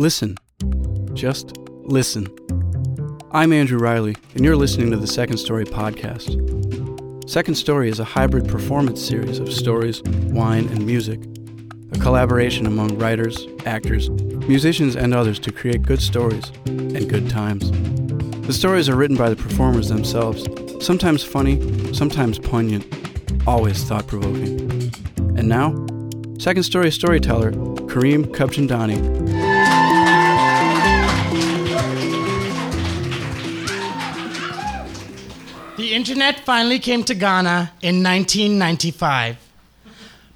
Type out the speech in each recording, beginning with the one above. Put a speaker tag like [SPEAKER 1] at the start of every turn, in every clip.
[SPEAKER 1] Listen. Just listen. I'm Andrew Riley, and you're listening to the Second Story podcast. Second Story is a hybrid performance series of stories, wine, and music, a collaboration among writers, actors, musicians, and others to create good stories and good times. The stories are written by the performers themselves, sometimes funny, sometimes poignant, always thought provoking. And now, Second Story storyteller Kareem Khubchandani.
[SPEAKER 2] The internet finally came to Ghana in 1995.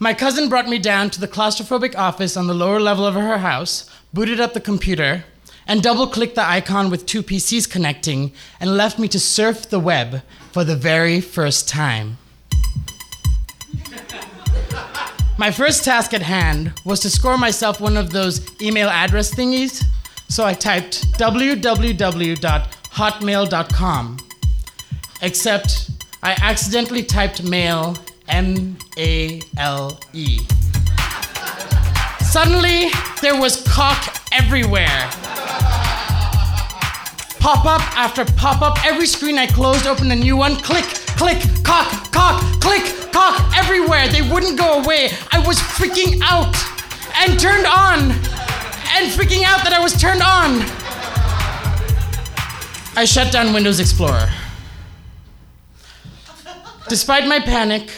[SPEAKER 2] My cousin brought me down to the claustrophobic office on the lower level of her house, booted up the computer, and double clicked the icon with two PCs connecting, and left me to surf the web for the very first time. My first task at hand was to score myself one of those email address thingies, so I typed www.hotmail.com. Except I accidentally typed male M A L E. Suddenly, there was cock everywhere. Pop up after pop up, every screen I closed opened a new one. Click, click, cock, cock, click, cock everywhere. They wouldn't go away. I was freaking out and turned on and freaking out that I was turned on. I shut down Windows Explorer. Despite my panic,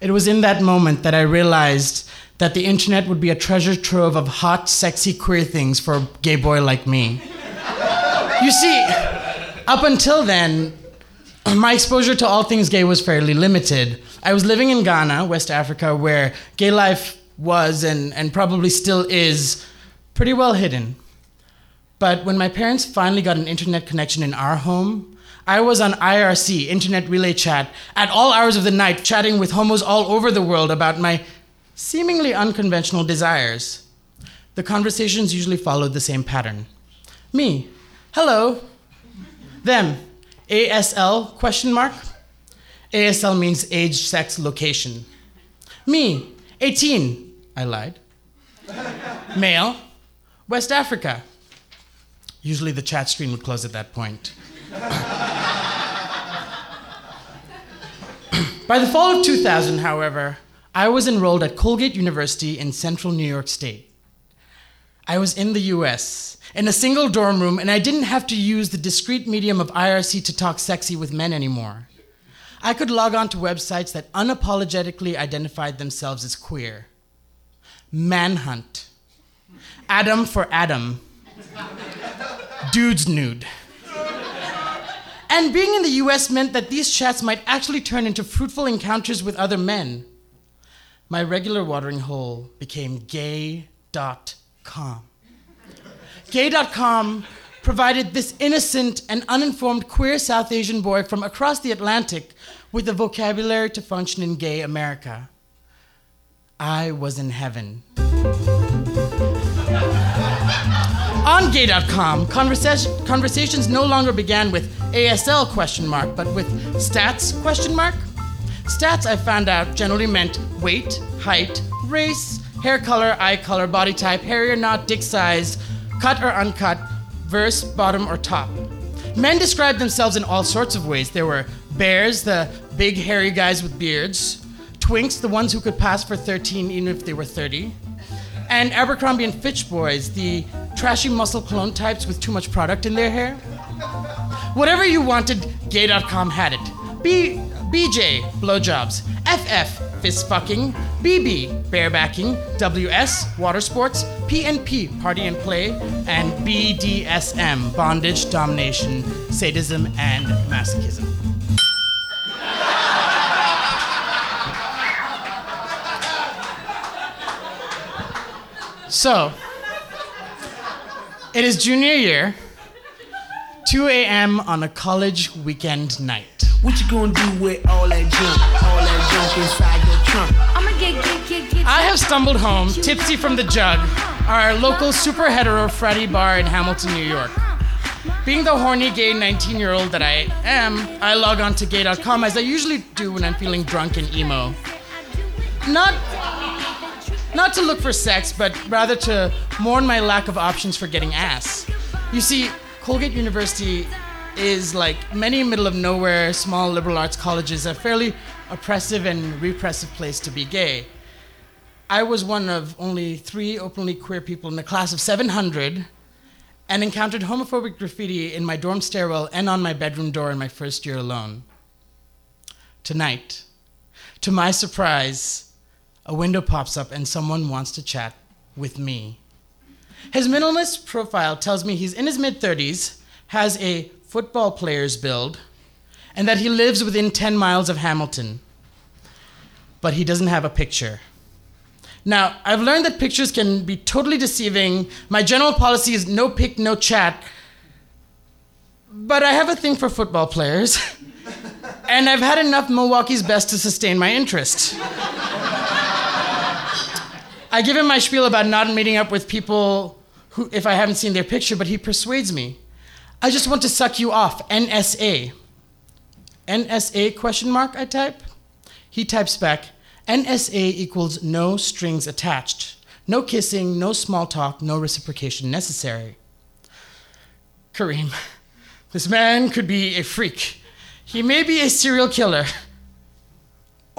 [SPEAKER 2] it was in that moment that I realized that the internet would be a treasure trove of hot, sexy, queer things for a gay boy like me. You see, up until then, my exposure to all things gay was fairly limited. I was living in Ghana, West Africa, where gay life was and, and probably still is pretty well hidden. But when my parents finally got an internet connection in our home, I was on IRC, Internet Relay Chat, at all hours of the night, chatting with homos all over the world about my seemingly unconventional desires. The conversations usually followed the same pattern. Me, hello. Them, ASL, question mark. ASL means age, sex, location. Me, 18. I lied. Male, West Africa. Usually the chat screen would close at that point. By the fall of 2000, however, I was enrolled at Colgate University in central New York State. I was in the US, in a single dorm room, and I didn't have to use the discreet medium of IRC to talk sexy with men anymore. I could log on to websites that unapologetically identified themselves as queer. Manhunt. Adam for Adam. Dude's nude. And being in the US meant that these chats might actually turn into fruitful encounters with other men. My regular watering hole became gay.com. Gay.com provided this innocent and uninformed queer South Asian boy from across the Atlantic with the vocabulary to function in gay America. I was in heaven. On gay.com, conversa- conversations no longer began with ASL question mark, but with stats question mark. Stats I found out generally meant weight, height, race, hair color, eye color, body type, hairy or not, dick size, cut or uncut, verse, bottom or top. Men described themselves in all sorts of ways. There were bears, the big hairy guys with beards, twinks, the ones who could pass for 13 even if they were 30, and Abercrombie and Fitch boys, the trashy muscle clone types with too much product in their hair. Whatever you wanted, gay.com had it. B BJ, blowjobs. FF, fist fucking. BB, barebacking. WS, water sports. PNP, party and play. And BDSM, bondage, domination, sadism, and masochism. So, it is junior year, 2 a.m. on a college weekend night.
[SPEAKER 3] What you gonna do with all that junk? All that junk inside your trunk?
[SPEAKER 4] I'ma get, get, get, get.
[SPEAKER 2] I have stumbled home, tipsy from the jug, our local super hetero Freddy bar in Hamilton, New York. Being the horny gay 19 year old that I am, I log on to gay.com as I usually do when I'm feeling drunk and emo. Not Not to look for sex, but rather to mourn my lack of options for getting ass. You see, Colgate University is like many middle of nowhere small liberal arts colleges, a fairly oppressive and repressive place to be gay. I was one of only three openly queer people in a class of 700 and encountered homophobic graffiti in my dorm stairwell and on my bedroom door in my first year alone. Tonight, to my surprise, a window pops up and someone wants to chat with me. His minimalist profile tells me he's in his mid 30s, has a football player's build, and that he lives within 10 miles of Hamilton. But he doesn't have a picture. Now, I've learned that pictures can be totally deceiving. My general policy is no pic, no chat. But I have a thing for football players, and I've had enough Milwaukee's best to sustain my interest. I give him my spiel about not meeting up with people who, if I haven't seen their picture, but he persuades me. I just want to suck you off, NSA. NSA question mark, I type. He types back, NSA equals no strings attached. No kissing, no small talk, no reciprocation necessary. Kareem, this man could be a freak. He may be a serial killer.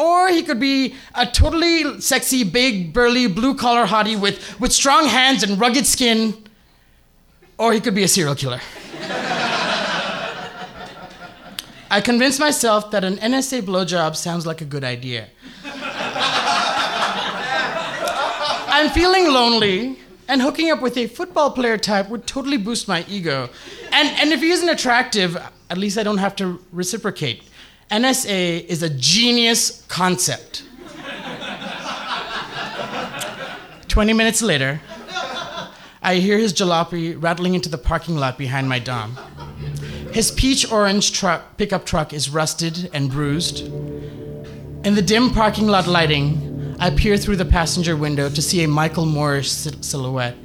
[SPEAKER 2] Or he could be a totally sexy, big, burly, blue collar hottie with, with strong hands and rugged skin. Or he could be a serial killer. I convinced myself that an NSA blowjob sounds like a good idea. I'm feeling lonely, and hooking up with a football player type would totally boost my ego. And, and if he isn't attractive, at least I don't have to reciprocate. NSA is a genius concept. 20 minutes later, I hear his jalopy rattling into the parking lot behind my dom. His peach orange truck, pickup truck is rusted and bruised. In the dim parking lot lighting, I peer through the passenger window to see a Michael Moore silhouette.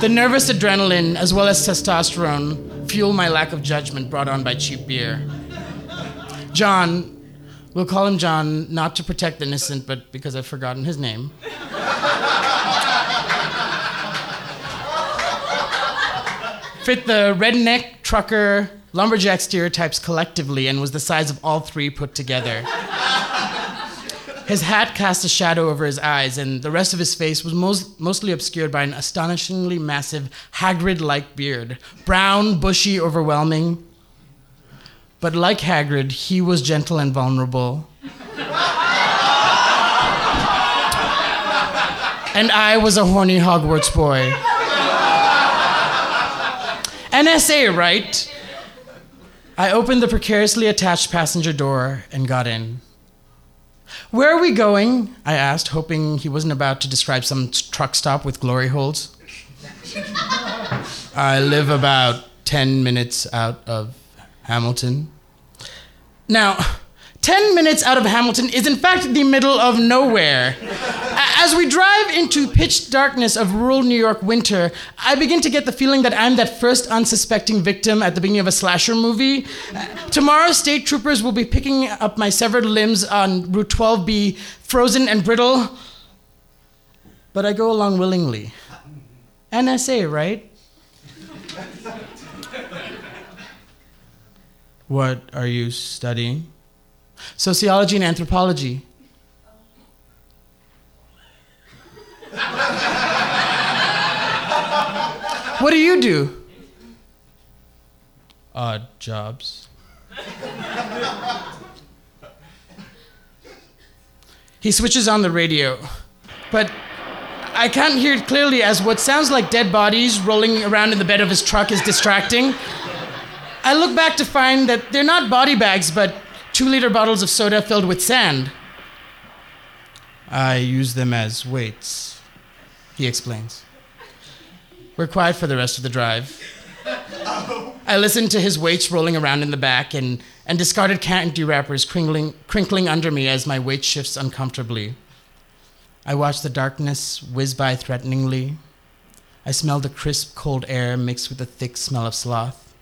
[SPEAKER 2] the nervous adrenaline, as well as testosterone, fuel my lack of judgment brought on by cheap beer. John, we'll call him John not to protect the innocent, but because I've forgotten his name. Fit the redneck, trucker, lumberjack stereotypes collectively and was the size of all three put together. His hat cast a shadow over his eyes, and the rest of his face was most, mostly obscured by an astonishingly massive Hagrid like beard. Brown, bushy, overwhelming. But like Hagrid, he was gentle and vulnerable. and I was a horny Hogwarts boy. NSA, right? I opened the precariously attached passenger door and got in. Where are we going? I asked, hoping he wasn't about to describe some truck stop with glory holes. I live about 10 minutes out of Hamilton. Now, 10 minutes out of Hamilton is in fact the middle of nowhere. As we drive into pitch darkness of rural New York winter, I begin to get the feeling that I'm that first unsuspecting victim at the beginning of a slasher movie. Uh, tomorrow, state troopers will be picking up my severed limbs on Route 12B, frozen and brittle. But I go along willingly. NSA, right? What are you studying? Sociology and anthropology. what do you do? Odd jobs. he switches on the radio, but I can't hear it clearly as what sounds like dead bodies rolling around in the bed of his truck is distracting. I look back to find that they're not body bags, but two liter bottles of soda filled with sand. I use them as weights, he explains. We're quiet for the rest of the drive. I listen to his weights rolling around in the back and, and discarded candy wrappers crinkling, crinkling under me as my weight shifts uncomfortably. I watch the darkness whiz by threateningly. I smell the crisp, cold air mixed with the thick smell of sloth.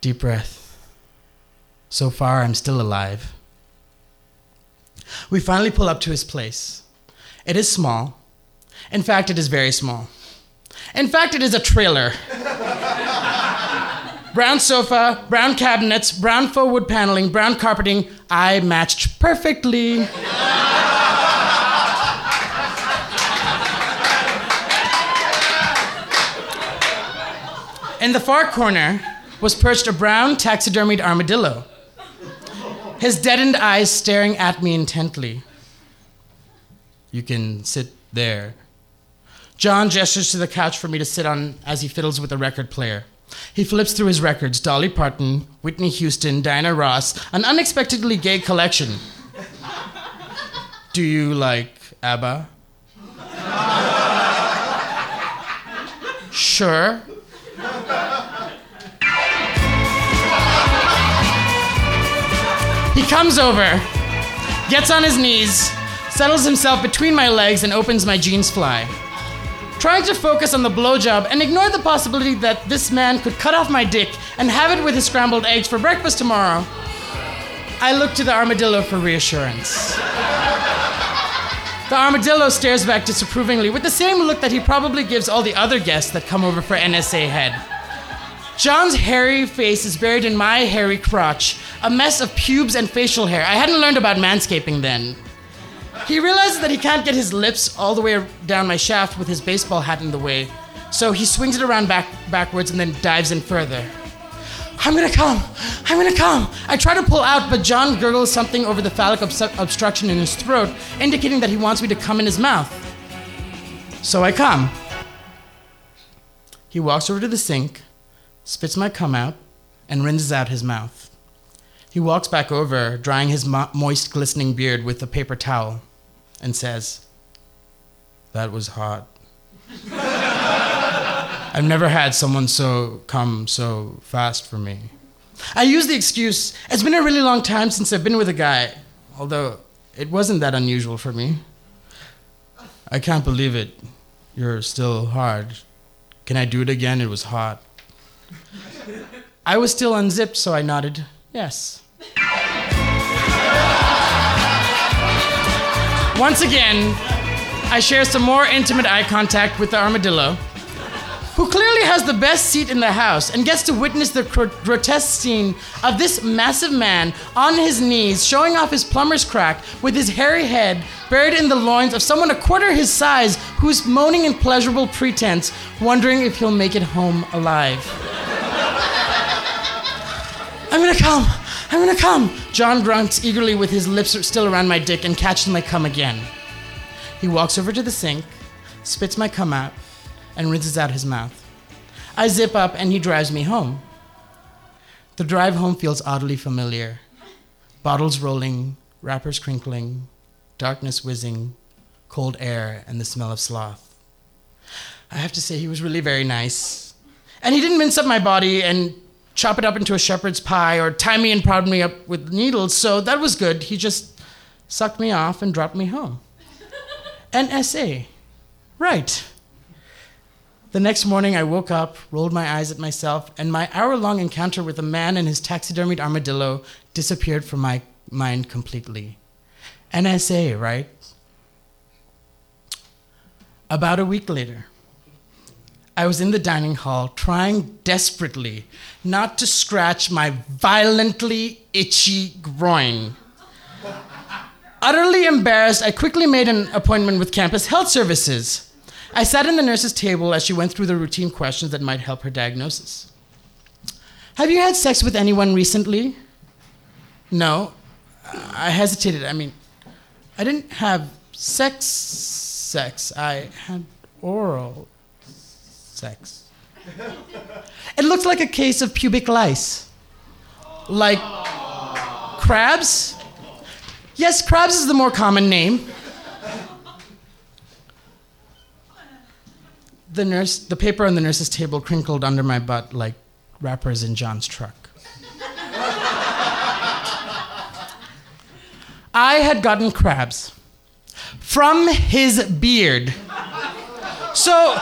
[SPEAKER 2] Deep breath. So far, I'm still alive. We finally pull up to his place. It is small. In fact, it is very small. In fact, it is a trailer. brown sofa, brown cabinets, brown faux wood paneling, brown carpeting. I matched perfectly. In the far corner was perched a brown taxidermied armadillo, his deadened eyes staring at me intently. You can sit there. John gestures to the couch for me to sit on as he fiddles with a record player. He flips through his records Dolly Parton, Whitney Houston, Diana Ross, an unexpectedly gay collection. Do you like ABBA? sure. He comes over, gets on his knees, settles himself between my legs, and opens my jeans fly. Trying to focus on the blowjob and ignore the possibility that this man could cut off my dick and have it with his scrambled eggs for breakfast tomorrow, I look to the armadillo for reassurance. The armadillo stares back disapprovingly with the same look that he probably gives all the other guests that come over for NSA head. John's hairy face is buried in my hairy crotch, a mess of pubes and facial hair. I hadn't learned about manscaping then. He realizes that he can't get his lips all the way down my shaft with his baseball hat in the way, so he swings it around back, backwards and then dives in further. I'm gonna come! I'm gonna come! I try to pull out, but John gurgles something over the phallic obst- obstruction in his throat, indicating that he wants me to come in his mouth. So I come. He walks over to the sink, spits my cum out, and rinses out his mouth. He walks back over, drying his mo- moist, glistening beard with a paper towel, and says, That was hot. I've never had someone so come so fast for me. I use the excuse, it's been a really long time since I've been with a guy, although it wasn't that unusual for me. I can't believe it. You're still hard. Can I do it again? It was hot. I was still unzipped, so I nodded, yes. Once again, I share some more intimate eye contact with the armadillo, who clearly has the best seat in the house and gets to witness the gro- grotesque scene of this massive man on his knees showing off his plumber's crack with his hairy head buried in the loins of someone a quarter his size who's moaning in pleasurable pretense, wondering if he'll make it home alive. I'm gonna come. I'm gonna come. John grunts eagerly with his lips still around my dick and catches my cum again. He walks over to the sink, spits my cum out, and rinses out his mouth. I zip up and he drives me home. The drive home feels oddly familiar. Bottles rolling, wrappers crinkling, darkness whizzing, cold air, and the smell of sloth. I have to say, he was really very nice. And he didn't mince up my body and chop it up into a shepherd's pie or tie me and prod me up with needles, so that was good. He just sucked me off and dropped me home. NSA. Right. The next morning, I woke up, rolled my eyes at myself, and my hour long encounter with a man and his taxidermied armadillo disappeared from my mind completely. NSA, right? About a week later, I was in the dining hall trying desperately not to scratch my violently itchy groin. Utterly embarrassed, I quickly made an appointment with campus health services. I sat in the nurse's table as she went through the routine questions that might help her diagnosis. Have you had sex with anyone recently? No. I hesitated. I mean, I didn't have sex sex. I had oral sex. It looked like a case of pubic lice. Like crabs? Yes, crabs is the more common name. The nurse, the paper on the nurse's table crinkled under my butt like wrappers in John's truck. I had gotten crabs from his beard. So,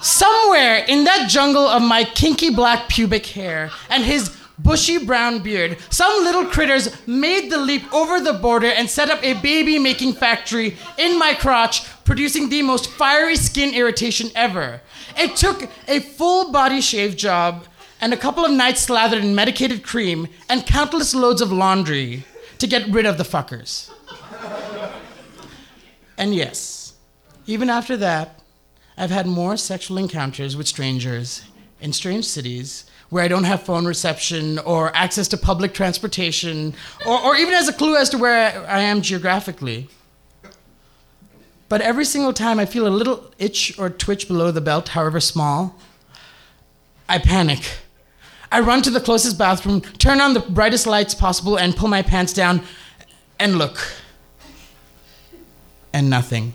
[SPEAKER 2] somewhere in that jungle of my kinky black pubic hair and his bushy brown beard, some little critters made the leap over the border and set up a baby making factory in my crotch, producing the most fiery skin irritation ever. It took a full body shave job and a couple of nights slathered in medicated cream and countless loads of laundry to get rid of the fuckers. and yes, even after that, I've had more sexual encounters with strangers in strange cities where I don't have phone reception or access to public transportation or, or even as a clue as to where I am geographically. But every single time I feel a little itch or twitch below the belt, however small, I panic. I run to the closest bathroom, turn on the brightest lights possible, and pull my pants down and look. And nothing.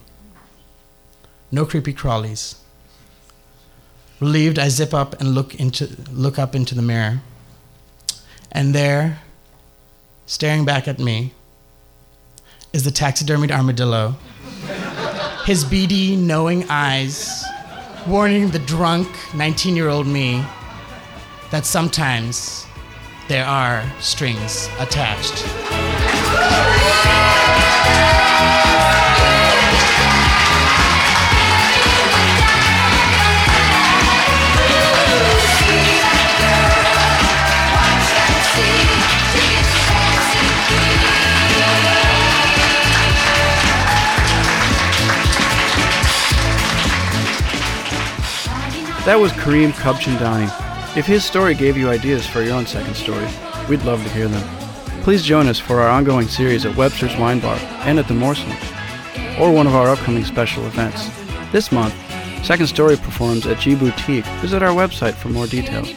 [SPEAKER 2] No creepy crawlies. Relieved, I zip up and look, into, look up into the mirror. And there, staring back at me, is the taxidermied armadillo. His beady, knowing eyes warning the drunk 19 year old me that sometimes there are strings attached.
[SPEAKER 1] That was Kareem Khubchandani. If his story gave you ideas for your own second story, we'd love to hear them. Please join us for our ongoing series at Webster's Wine Bar and at the Morrison, or one of our upcoming special events. This month, Second Story performs at G Boutique. Visit our website for more details.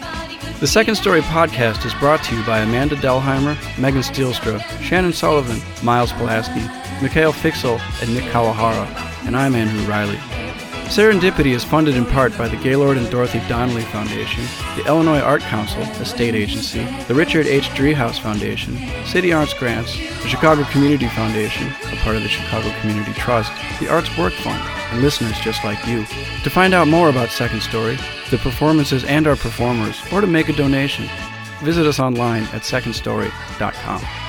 [SPEAKER 1] The Second Story podcast is brought to you by Amanda Delheimer, Megan Stielstra, Shannon Sullivan, Miles Pulaski, Mikhail Fiksel, and Nick Kawahara, and I'm Andrew Riley. Serendipity is funded in part by the Gaylord and Dorothy Donnelly Foundation, the Illinois Art Council, a state agency, the Richard H. Driehaus Foundation, City Arts Grants, the Chicago Community Foundation, a part of the Chicago Community Trust, the Arts Work Fund, and listeners just like you. To find out more about Second Story, the performances and our performers, or to make a donation, visit us online at secondstory.com.